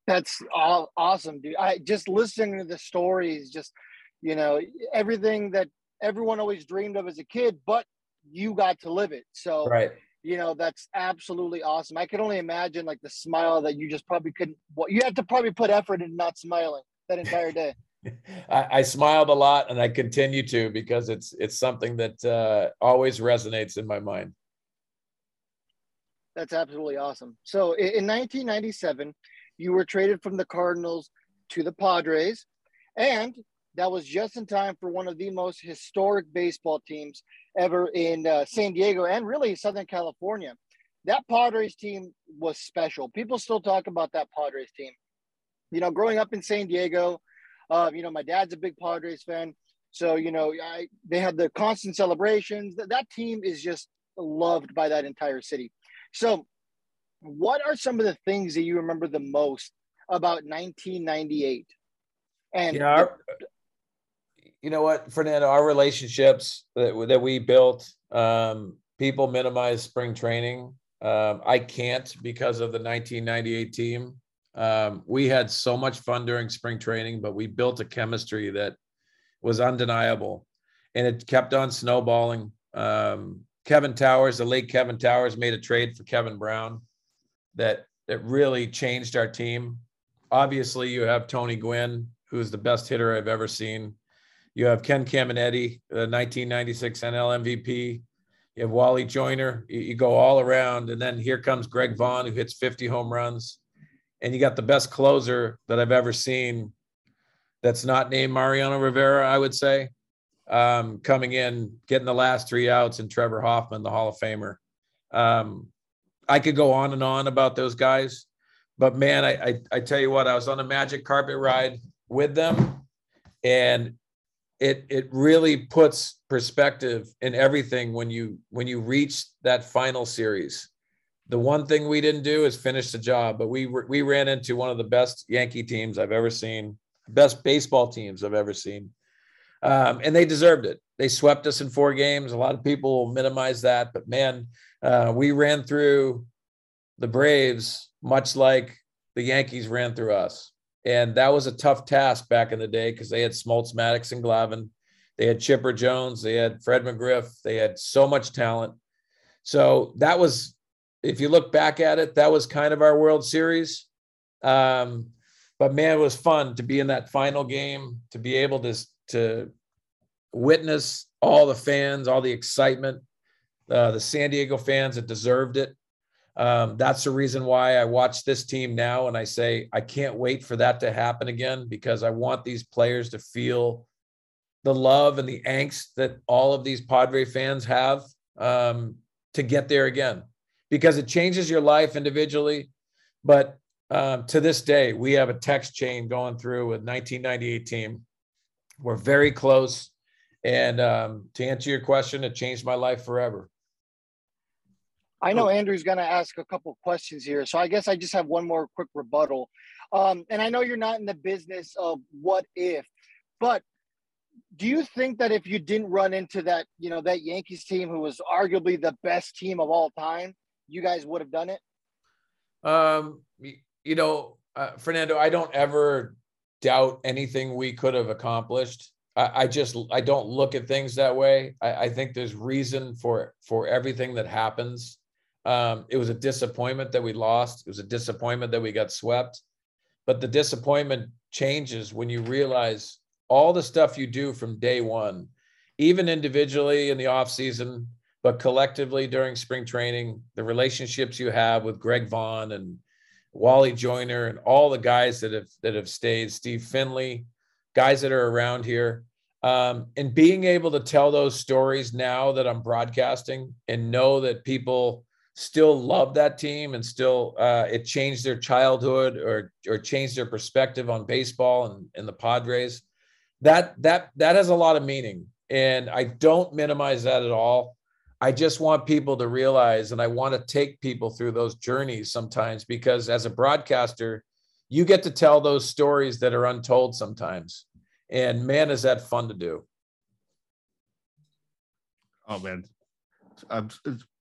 That's all awesome, dude. I just listening to the stories, just you know, everything that everyone always dreamed of as a kid, but you got to live it. So right. You know, that's absolutely awesome. I can only imagine like the smile that you just probably couldn't what you had to probably put effort in not smiling that entire day. I, I, smiled a lot and I continue to because it's it's something that uh, always resonates in my mind. That's absolutely awesome. So in 1997, you were traded from the Cardinals to the Padres, and that was just in time for one of the most historic baseball teams ever in uh, San Diego and really Southern California. That Padres team was special. People still talk about that Padres team. You know, growing up in San Diego, uh, you know, my dad's a big Padres fan. So, you know, I, they had the constant celebrations. That, that team is just loved by that entire city. So, what are some of the things that you remember the most about 1998? And our, you know what, Fernando, our relationships that, that we built, um, people minimize spring training. Um, I can't because of the 1998 team. Um, we had so much fun during spring training, but we built a chemistry that was undeniable and it kept on snowballing. Um, Kevin Towers, the late Kevin Towers, made a trade for Kevin Brown that that really changed our team. Obviously, you have Tony Gwynn, who's the best hitter I've ever seen. You have Ken Caminiti, the 1996 NL MVP. You have Wally Joyner. You go all around, and then here comes Greg Vaughn, who hits 50 home runs, and you got the best closer that I've ever seen. That's not named Mariano Rivera, I would say, um, coming in, getting the last three outs, and Trevor Hoffman, the Hall of Famer. Um, I could go on and on about those guys, but man, I, I, I tell you what, I was on a magic carpet ride with them, and it it really puts perspective in everything when you when you reach that final series. The one thing we didn't do is finish the job, but we we ran into one of the best Yankee teams I've ever seen, best baseball teams I've ever seen, um, and they deserved it. They swept us in four games. A lot of people minimize that, but man, uh, we ran through the Braves much like the Yankees ran through us. And that was a tough task back in the day because they had Smoltz, Maddux, and Glavine. They had Chipper Jones. They had Fred McGriff. They had so much talent. So that was, if you look back at it, that was kind of our World Series. Um, but man, it was fun to be in that final game, to be able to, to witness all the fans, all the excitement, uh, the San Diego fans that deserved it. Um, that's the reason why I watch this team now and I say I can't wait for that to happen again because I want these players to feel the love and the angst that all of these Padre fans have um, to get there again because it changes your life individually. But um, to this day, we have a text chain going through with 1998 team. We're very close. And um, to answer your question, it changed my life forever. I know Andrew's going to ask a couple questions here, so I guess I just have one more quick rebuttal. Um, and I know you're not in the business of what if, but do you think that if you didn't run into that, you know, that Yankees team who was arguably the best team of all time, you guys would have done it? Um, you know, uh, Fernando, I don't ever doubt anything we could have accomplished. I, I just I don't look at things that way. I, I think there's reason for for everything that happens. Um, it was a disappointment that we lost. It was a disappointment that we got swept. But the disappointment changes when you realize all the stuff you do from day one, even individually in the off season, but collectively during spring training, the relationships you have with Greg Vaughn and Wally Joyner and all the guys that have that have stayed, Steve Finley, guys that are around here. Um, and being able to tell those stories now that I'm broadcasting and know that people still love that team and still uh, it changed their childhood or or changed their perspective on baseball and, and the Padres. That that that has a lot of meaning, and I don't minimize that at all. I just want people to realize, and I want to take people through those journeys sometimes because as a broadcaster, you get to tell those stories that are untold sometimes, and man, is that fun to do. Oh man, I'm,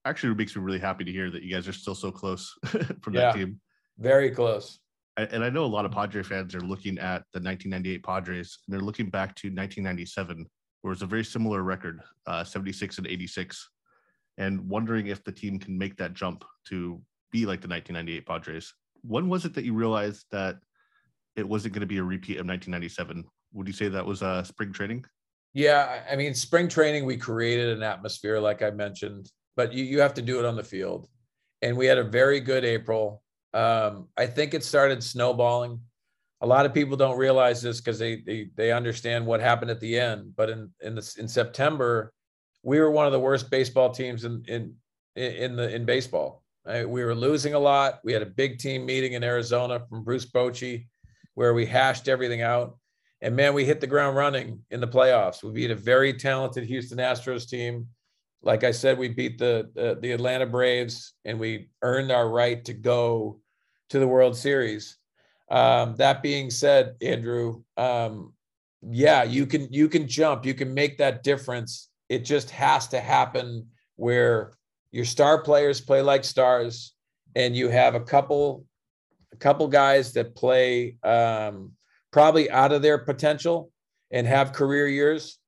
actually it makes me really happy to hear that you guys are still so close from Yeah. that team. Very close. And I know a lot of Padre fans are looking at the 1998 Padres and they're looking back to 1997, where it was a very similar record, uh, 76 and 86, and wondering if the team can make that jump to be like the 1998 Padres. When was it that you realized that it wasn't going to be a repeat of 1997? Would you say that was uh, spring training? Yeah, I mean, spring training, we created an atmosphere, like I mentioned, but you, you have to do it on the field. And we had a very good April. Um, I think it started snowballing. A lot of people don't realize this because they, they they understand what happened at the end. But in in the in September, we were one of the worst baseball teams in in in the in baseball. Uh, we were losing a lot. We had a big team meeting in Arizona from Bruce Bochy, where we hashed everything out. And man, we hit the ground running in the playoffs. We beat a very talented Houston Astros team. Like I said, we beat the the, the Atlanta Braves, and we earned our right to go to the World Series. Um, that being said, Andrew, um, yeah, you can you can jump, you can make that difference. It just has to happen where your star players play like stars, and you have a couple a couple guys that play um, probably out of their potential and have career years,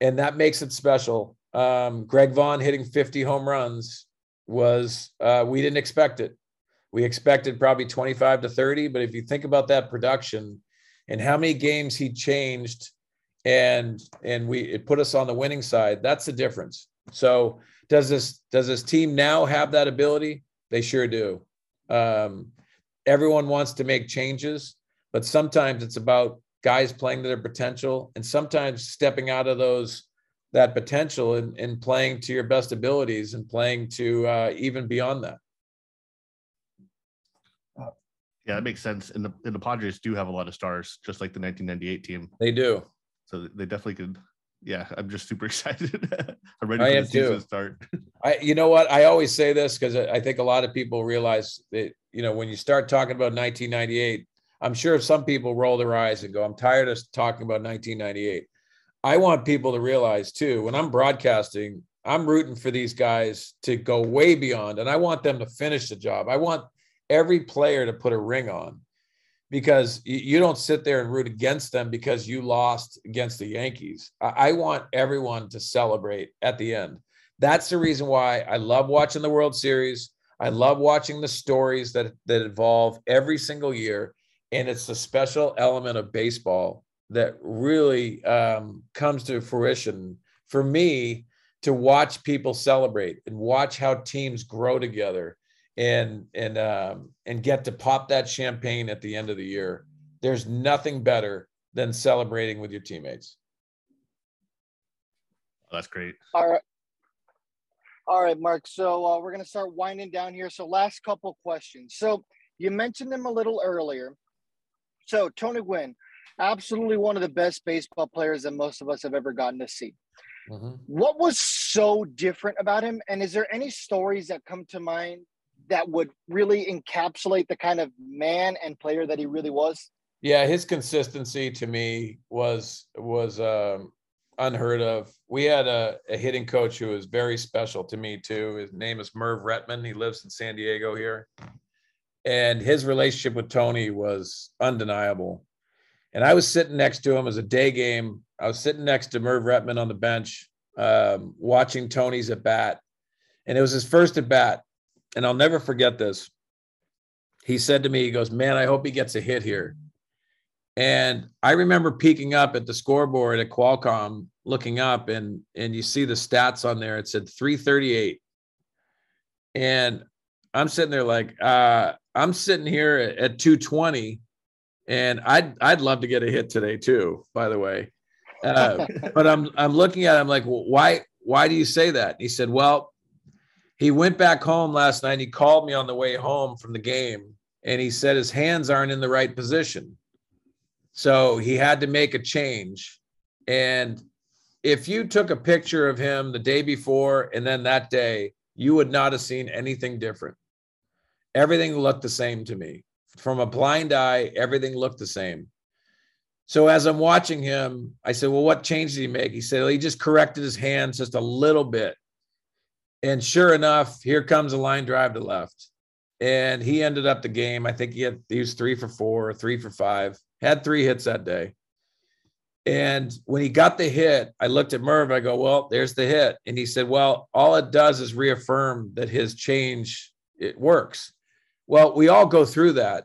and that makes it special. Um, Greg Vaughn hitting 50 home runs was uh, we didn't expect it. We expected probably 25 to 30, but if you think about that production and how many games he changed and and we it put us on the winning side, that's the difference. So does this does this team now have that ability? They sure do. Um, everyone wants to make changes, but sometimes it's about guys playing to their potential and sometimes stepping out of those that potential and, and playing to your best abilities and playing to uh, even beyond that. Yeah, that makes sense. And the, and the Padres do have a lot of stars, just like the 1998 team. They do. So they definitely could. Yeah, I'm just super excited. I'm ready I for the season to start. I, you know what? I always say this because I think a lot of people realize that, you know, when you start talking about 1998, I'm sure some people roll their eyes and go, I'm tired of talking about 1998. I want people to realize too, when I'm broadcasting, I'm rooting for these guys to go way beyond, and I want them to finish the job. I want every player to put a ring on because you, don't sit there and root against them because you lost against the Yankees. I, I want everyone to celebrate at the end. That's the reason why I love watching the World Series. I love watching the stories that that evolve every single year, and it's the special element of baseball that really um, comes to fruition for me to watch people celebrate and watch how teams grow together and and um, and get to pop that champagne at the end of the year. There's nothing better than celebrating with your teammates. Oh, that's great. All right. All right, Mark. So uh, we're going to start winding down here. So, last couple questions. So, you mentioned them a little earlier. So, Tony Gwynn, absolutely one of the best baseball players that most of us have ever gotten to see. Mhm. What was so different about him? And is there any stories that come to mind that would really encapsulate the kind of man and player that he really was? Yeah, his consistency to me was was um, unheard of. We had a, a hitting coach who was very special to me too. His name is Merv Rettenmund. He lives in San Diego here, and his relationship with Tony was undeniable. And I was sitting next to him as a day game. I was sitting next to Merv Rettenmund on the bench, um, watching Tony's at bat, and it was his first at bat. And I'll never forget this. He said to me, "He goes, man, I hope he gets a hit here." And I remember peeking up at the scoreboard at Qualcomm, looking up, and and you see the stats on there. It said 338, and I'm sitting there like, uh, I'm sitting here at, at 220, and I'd I'd love to get a hit today too. By the way, uh, but I'm I'm looking at him like, well, why why do you say that? He said, well, he went back home last night. He called me on the way home from the game, and he said his hands aren't in the right position. So he had to make a change. And if you took a picture of him the day before and then that day, you would not have seen anything different. Everything looked the same to me. From a blind eye, everything looked the same. So as I'm watching him, I said, Well, what change did he make? He said, well, He just corrected his hands just a little bit. And sure enough, here comes a line drive to left. And he ended up the game. I think he had he was three for four three for five had three hits that day. And when he got the hit, I looked at Merv. I go, "Well, there's the hit." And he said, "Well, all it does is reaffirm that his change it works." Well, we all go through that,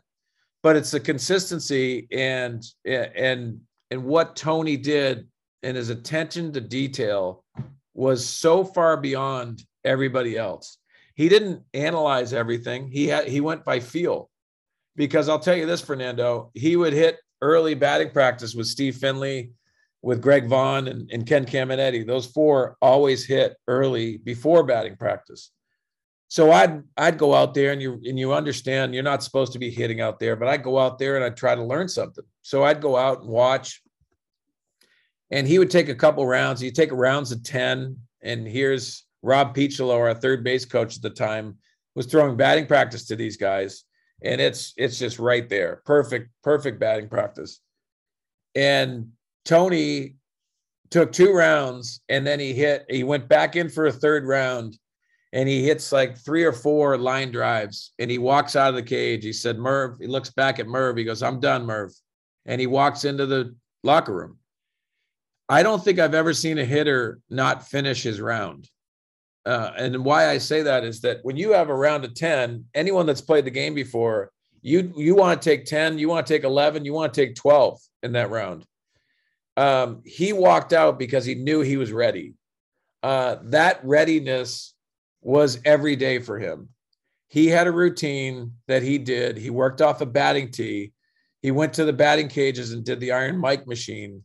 but it's the consistency and and and what Tony did and his attention to detail was so far beyond everybody else. He didn't analyze everything. He had he went by feel. Because I'll tell you this, Fernando, he would hit early batting practice with Steve Finley, with Greg Vaughn and, and Ken Caminiti. Those four always hit early before batting practice. So I'd I'd go out there and you and you understand you're not supposed to be hitting out there, but I'd go out there and I'd try to learn something. So I'd go out and watch. And he would take a couple rounds. He'd take rounds of 10. And here's Rob Picciolo, our third base coach at the time, was throwing batting practice to these guys and it's it's just right there perfect perfect batting practice and tony took two rounds and then he hit he went back in for a third round and he hits like three or four line drives and he walks out of the cage he said merv he looks back at merv he goes i'm done merv and he walks into the locker room i don't think i've ever seen a hitter not finish his round uh, and why I say that is that when you have a round of 10, anyone that's played the game before, you you want to take 10, you want to take 11, you want to take 12 in that round. Um, he walked out because he knew he was ready. Uh, that readiness was every day for him. He had a routine that he did. He worked off a batting tee. He went to the batting cages and did the Iron Mike machine.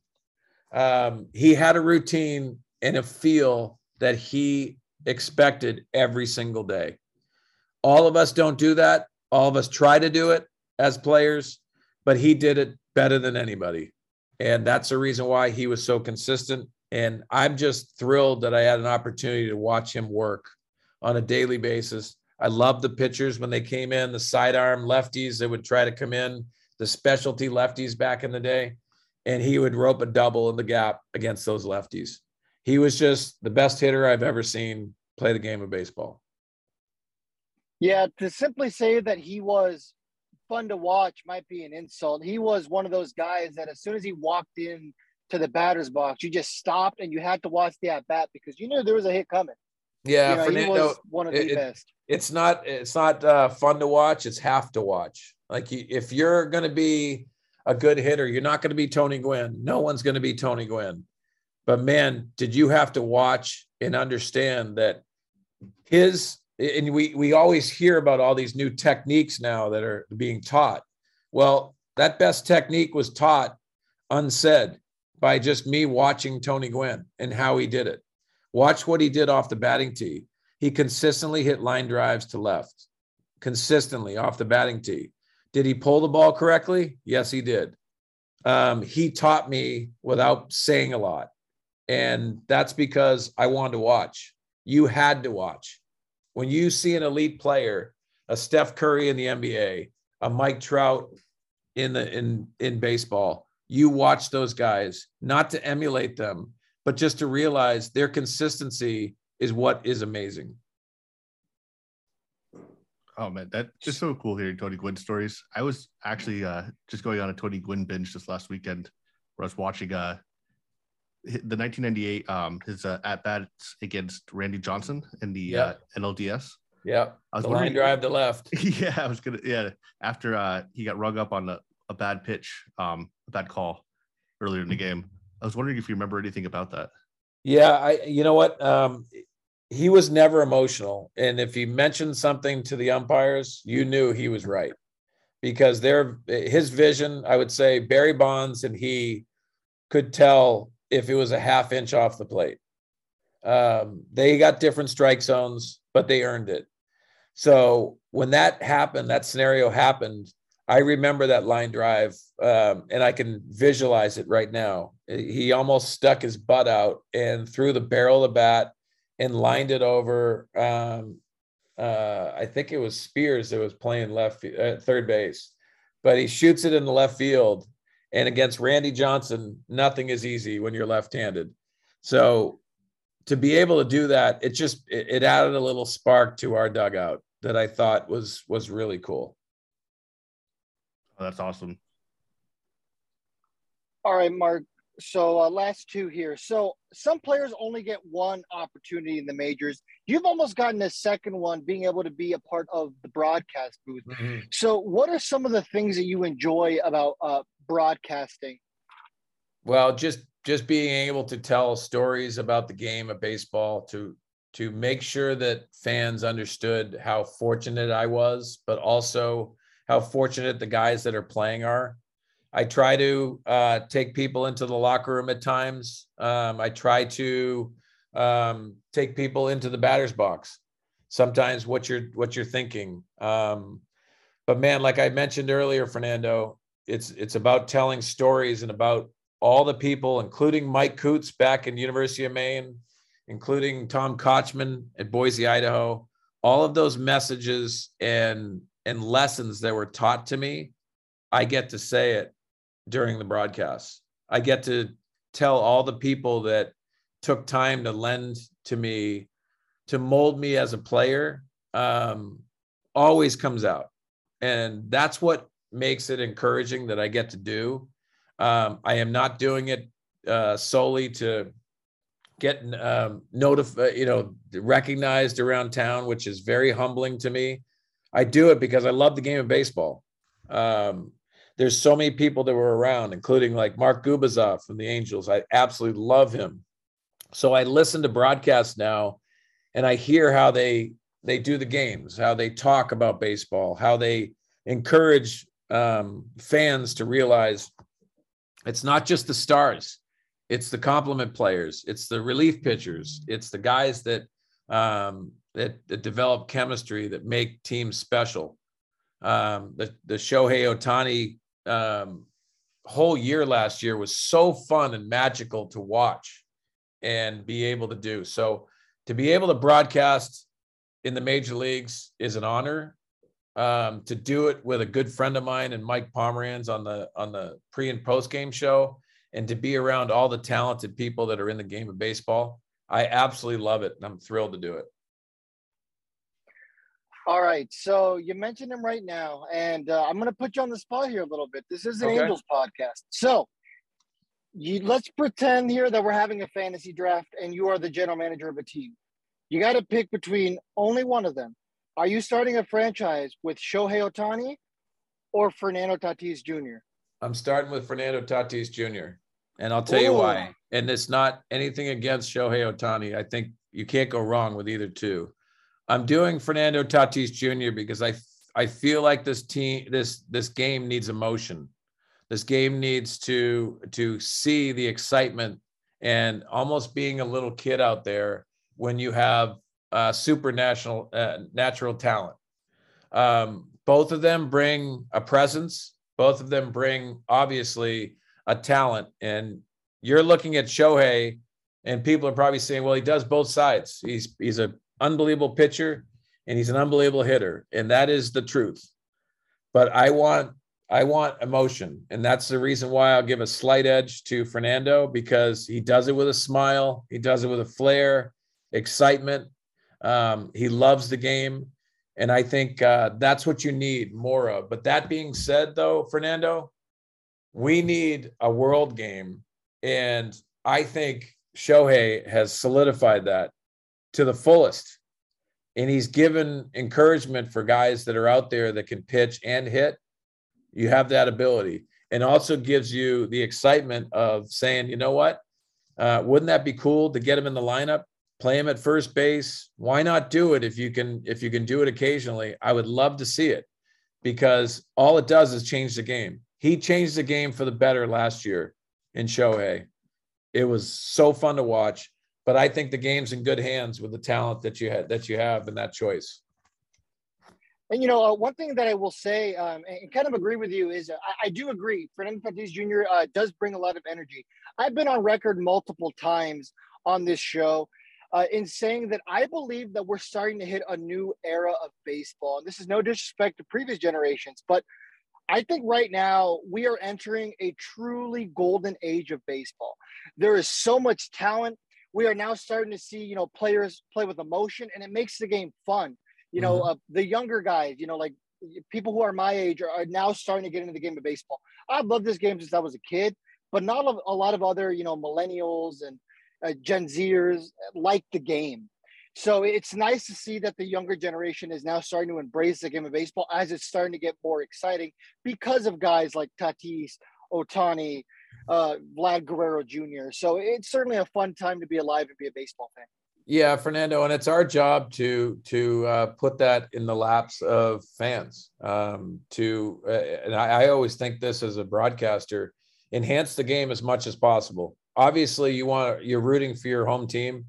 Um, he had a routine and a feel that he expected every single day. All of us don't do that. All of us try to do it as players, but he did it better than anybody. And that's the reason why he was so consistent. And I'm just thrilled that I had an opportunity to watch him work on a daily basis. I love the pitchers when they came in, the sidearm lefties that would try to come in, the specialty lefties back in the day. And he would rope a double in the gap against those lefties. He was just the best hitter I've ever seen play the game of baseball. Yeah, to simply say that he was fun to watch might be an insult. He was one of those guys that as soon as he walked in to the batter's box, you just stopped and you had to watch the at bat because you knew there was a hit coming. Yeah, Fernando, one of the it- best. it's not it's not uh, fun to watch. It's have to watch. Like you, if you're going to be a good hitter, you're not going to be Tony Gwynn. No one's going to be Tony Gwynn. But man, did you have to watch and understand that his and we we always hear about all these new techniques now that are being taught. Well, that best technique was taught unsaid by just me watching Tony Gwynn and how he did it. Watch what he did off the batting tee. He consistently hit line drives to left, consistently off the batting tee. Did he pull the ball correctly? Yes, he did. Um, he taught me without saying a lot. And that's because I wanted to watch. You had to watch. When you see an elite player, a Steph Curry in the NBA, a Mike Trout in the in in baseball, you watch those guys not to emulate them, but just to realize their consistency is what is amazing. Oh man, that is just so cool hearing Tony Gwynn stories. I was actually uh, just going on a Tony Gwynn binge this last weekend, where I was watching uh, the 1998 um, his uh, at bats against Randy Johnson in the uh, NLDS. Yeah. I was The line drive to left. yeah, I was gonna yeah. After uh, he got rung up on a, a bad pitch, um, a bad call earlier in the game. I was wondering if you remember anything about that. Yeah, I you know what? Um he was never emotional. And if he mentioned something to the umpires, you knew he was right. Because their his vision, I would say Barry Bonds and he could tell if it was a half inch off the plate. Um, they got different strike zones, but they earned it. So when that happened, that scenario happened, I remember that line drive, um, and I can visualize it right now. He almost stuck his butt out and threw the barrel of the bat and lined it over. Um, uh, I think it was Spiers that was playing left uh, third base, but he shoots it in the left field. And against Randy Johnson, nothing is easy when you're left-handed. So to be able to do that, it just it, it added a little spark to our dugout that I thought was was really cool. Oh, that's awesome. All right, Mark. So uh, last two here. So some players only get one opportunity in the majors. You've almost gotten a second one, being able to be a part of the broadcast booth. So, what are some of the things that you enjoy about uh, broadcasting? Well, just just being able to tell stories about the game of baseball to to make sure that fans understood how fortunate I was, but also how fortunate the guys that are playing are. I try to uh, take people into the locker room at times. Um, I try to um, take people into the batter's box. Sometimes what you're what you're thinking. Um, but man, like I mentioned earlier, Fernando, it's it's about telling stories and about all the people, including Mike Coots back in University of Maine, including Tom Kotchman at Boise, Idaho. All of those messages and and lessons that were taught to me, I get to say it during the broadcast. I get to tell all the people that took time to lend to me to mold me as a player um, always comes out. And that's what makes it encouraging that I get to do. Um, I am not doing it uh, solely to get um, notified, you know, recognized around town, which is very humbling to me. I do it because I love the game of baseball. Um, there's so many people that were around, including like Mark Gubicza from the Angels. I absolutely love him. So I listen to broadcasts now, and I hear how they they do the games, how they talk about baseball, how they encourage um, fans to realize it's not just the stars, it's the complement players, it's the relief pitchers, it's the guys that um, that, that develop chemistry that make teams special. Um, the the Shohei Ohtani um, whole year last year was so fun and magical to watch and be able to do. So to be able to broadcast in the major leagues is an honor. Um, to do it with a good friend of mine and Mike Pomeranz on the on the pre and post game show, and to be around all the talented people that are in the game of baseball, I absolutely love it, and I'm thrilled to do it. All right. So you mentioned him right now, and uh, I'm going to put you on the spot here a little bit. This is an Okay. Angels podcast. So you, let's pretend here that we're having a fantasy draft and you are the general manager of a team. You got to pick between only one of them. Are you starting a franchise with Shohei Ohtani or Fernando Tatis Jr.? I'm starting with Fernando Tatis Jr. And I'll tell you why. And it's not anything against Shohei Ohtani. I think you can't go wrong with either two. I'm doing Fernando Tatis Jr. because I I feel like this team this this game needs emotion. This game needs to to see the excitement and almost being a little kid out there when you have uh, super uh, natural talent. Um, both of them bring a presence. Both of them bring obviously a talent. And you're looking at Shohei, and people are probably saying, "Well, he does both sides. He's he's an unbelievable pitcher, and he's an unbelievable hitter, and that is the truth." But I want I want emotion, and that's the reason why I'll give a slight edge to Fernando because he does it with a smile, he does it with a flair, excitement. Um, he loves the game. And I think uh, that's what you need more of. But that being said, though, Fernando, we need a world game. And I think Shohei has solidified that to the fullest. And he's given encouragement for guys that are out there that can pitch and hit. You have that ability. And also gives you the excitement of saying, you know what? Uh, wouldn't that be cool to get him in the lineup? play him at first base. Why not do it if you can if you can do it occasionally? I would love to see it because all it does is change the game. He changed the game for the better last year in Shohei. It was so fun to watch, but I think the game's in good hands with the talent that you had that you have and that choice. And you know, uh, one thing that I will say, um, and kind of agree with you, is uh, I, I do agree. Fernando Tatis Jr. Uh, does bring a lot of energy. I've been on record multiple times on this show uh, in saying that I believe that we're starting to hit a new era of baseball. And this is no disrespect to previous generations, but I think right now we are entering a truly golden age of baseball. There is so much talent. We are now starting to see, you know, players play with emotion, and it makes the game fun. You know, uh, the younger guys, you know, like people who are my age are, are now starting to get into the game of baseball. I've loved this game since I was a kid, but not a, a lot of other, you know, millennials and uh, Gen Zers like the game. So it's nice to see that the younger generation is now starting to embrace the game of baseball as it's starting to get more exciting because of guys like Tatis, Ohtani, uh, Vlad Guerrero Jr. So it's certainly a fun time to be alive and be a baseball fan. Yeah, Fernando, and it's our job to to uh, put that in the laps of fans. Um, to uh, and I, I always think this as a broadcaster, enhance the game as much as possible. Obviously, you want you're rooting for your home team,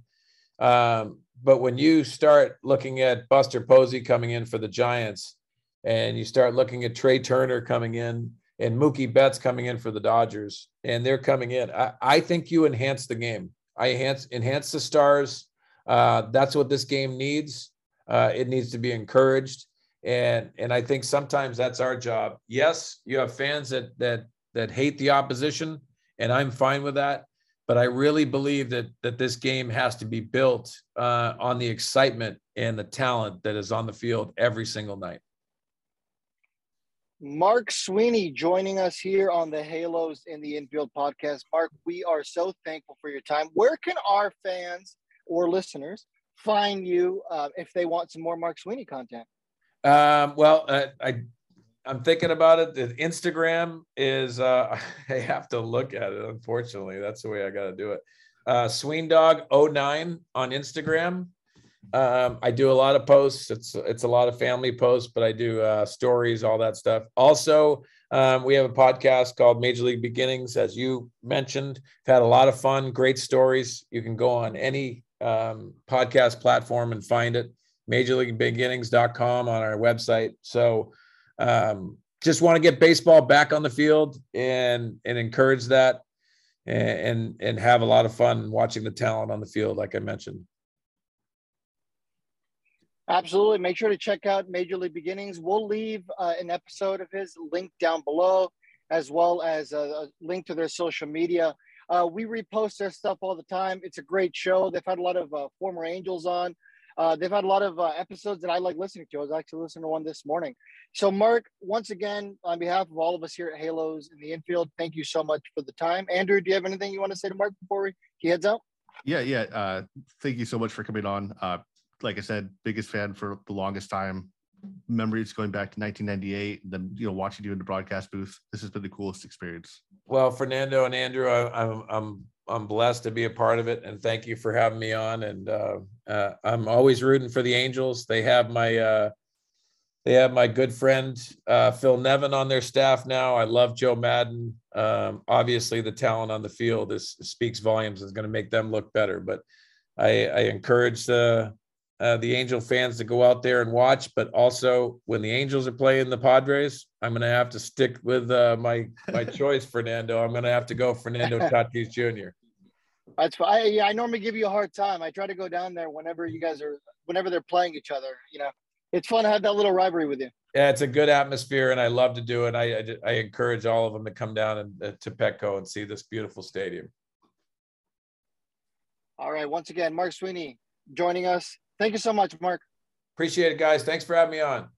um, but when you start looking at Buster Posey coming in for the Giants, and you start looking at Trea Turner coming in and Mookie Betts coming in for the Dodgers, and they're coming in, I, I think you enhance the game. I enhance enhance the stars. Uh, that's what this game needs. Uh, it needs to be encouraged, and and I think sometimes that's our job. Yes, you have fans that that that hate the opposition, and I'm fine with that. But I really believe that that this game has to be built uh, on the excitement and the talent that is on the field every single night. Mark Sweeney joining us here on the Halos in the Infield podcast. Mark, we are so thankful for your time. Where can our fans or listeners find you uh, if they want some more Mark Sweeney content? Um, well, uh, I I'm thinking about it. Instagram is uh, I have to look at it. Unfortunately, that's the way I got to do it. Uh, Sweendog09 on Instagram. Um, I do a lot of posts. It's it's a lot of family posts, but I do uh, stories, all that stuff. Also, um, we have a podcast called Major League Beginnings, as you mentioned. Had a lot of fun, great stories. You can go on any um, podcast platform and find it. MajorLeagueBeginnings.com on our website. So um, just want to get baseball back on the field and and encourage that and and have a lot of fun watching the talent on the field, like I mentioned. Absolutely. Make sure to check out Major League Beginnings. We'll leave uh, an episode of his link down below, as well as a, link to their social media. Uh, we repost their stuff all the time. It's a great show. They've had a lot of uh, former Angels on. Uh, they've had a lot of uh, episodes that I like listening to. I was actually listening to one this morning. So, Mark, once again, on behalf of all of us here at Halos in the infield, thank you so much for the time. Andrew, do you have anything you want to say to Mark before he heads out? Yeah, yeah. Uh, thank you so much for coming on. Uh, like I said, biggest fan for the longest time. Memories going back to 1998, then you know watching you in the broadcast booth. This has been the coolest experience. Well, Fernando and Andrew, I, I'm I'm I'm blessed to be a part of it, and thank you for having me on. And uh, uh, I'm always rooting for the Angels. They have my uh, they have my good friend uh, Phil Nevin on their staff now. I love Joe Maddon. Um, obviously, the talent on the field is speaks volumes. Is going to make them look better. But I, I encourage the uh, the Angel fans to go out there and watch. But also, when the Angels are playing the Padres, I'm going to have to stick with uh, my my choice, Fernando. I'm going to have to go Fernando Tatis Jr. That's fine. Yeah, I normally give you a hard time. I try to go down there whenever you guys are, whenever they're playing each other. You know, it's fun to have that little rivalry with you. Yeah, it's a good atmosphere, and I love to do it. I I, I encourage all of them to come down and uh, to Petco and see this beautiful stadium. All right. Once again, Mark Sweeney joining us. Thank you so much, Mark. Appreciate it, guys. Thanks for having me on.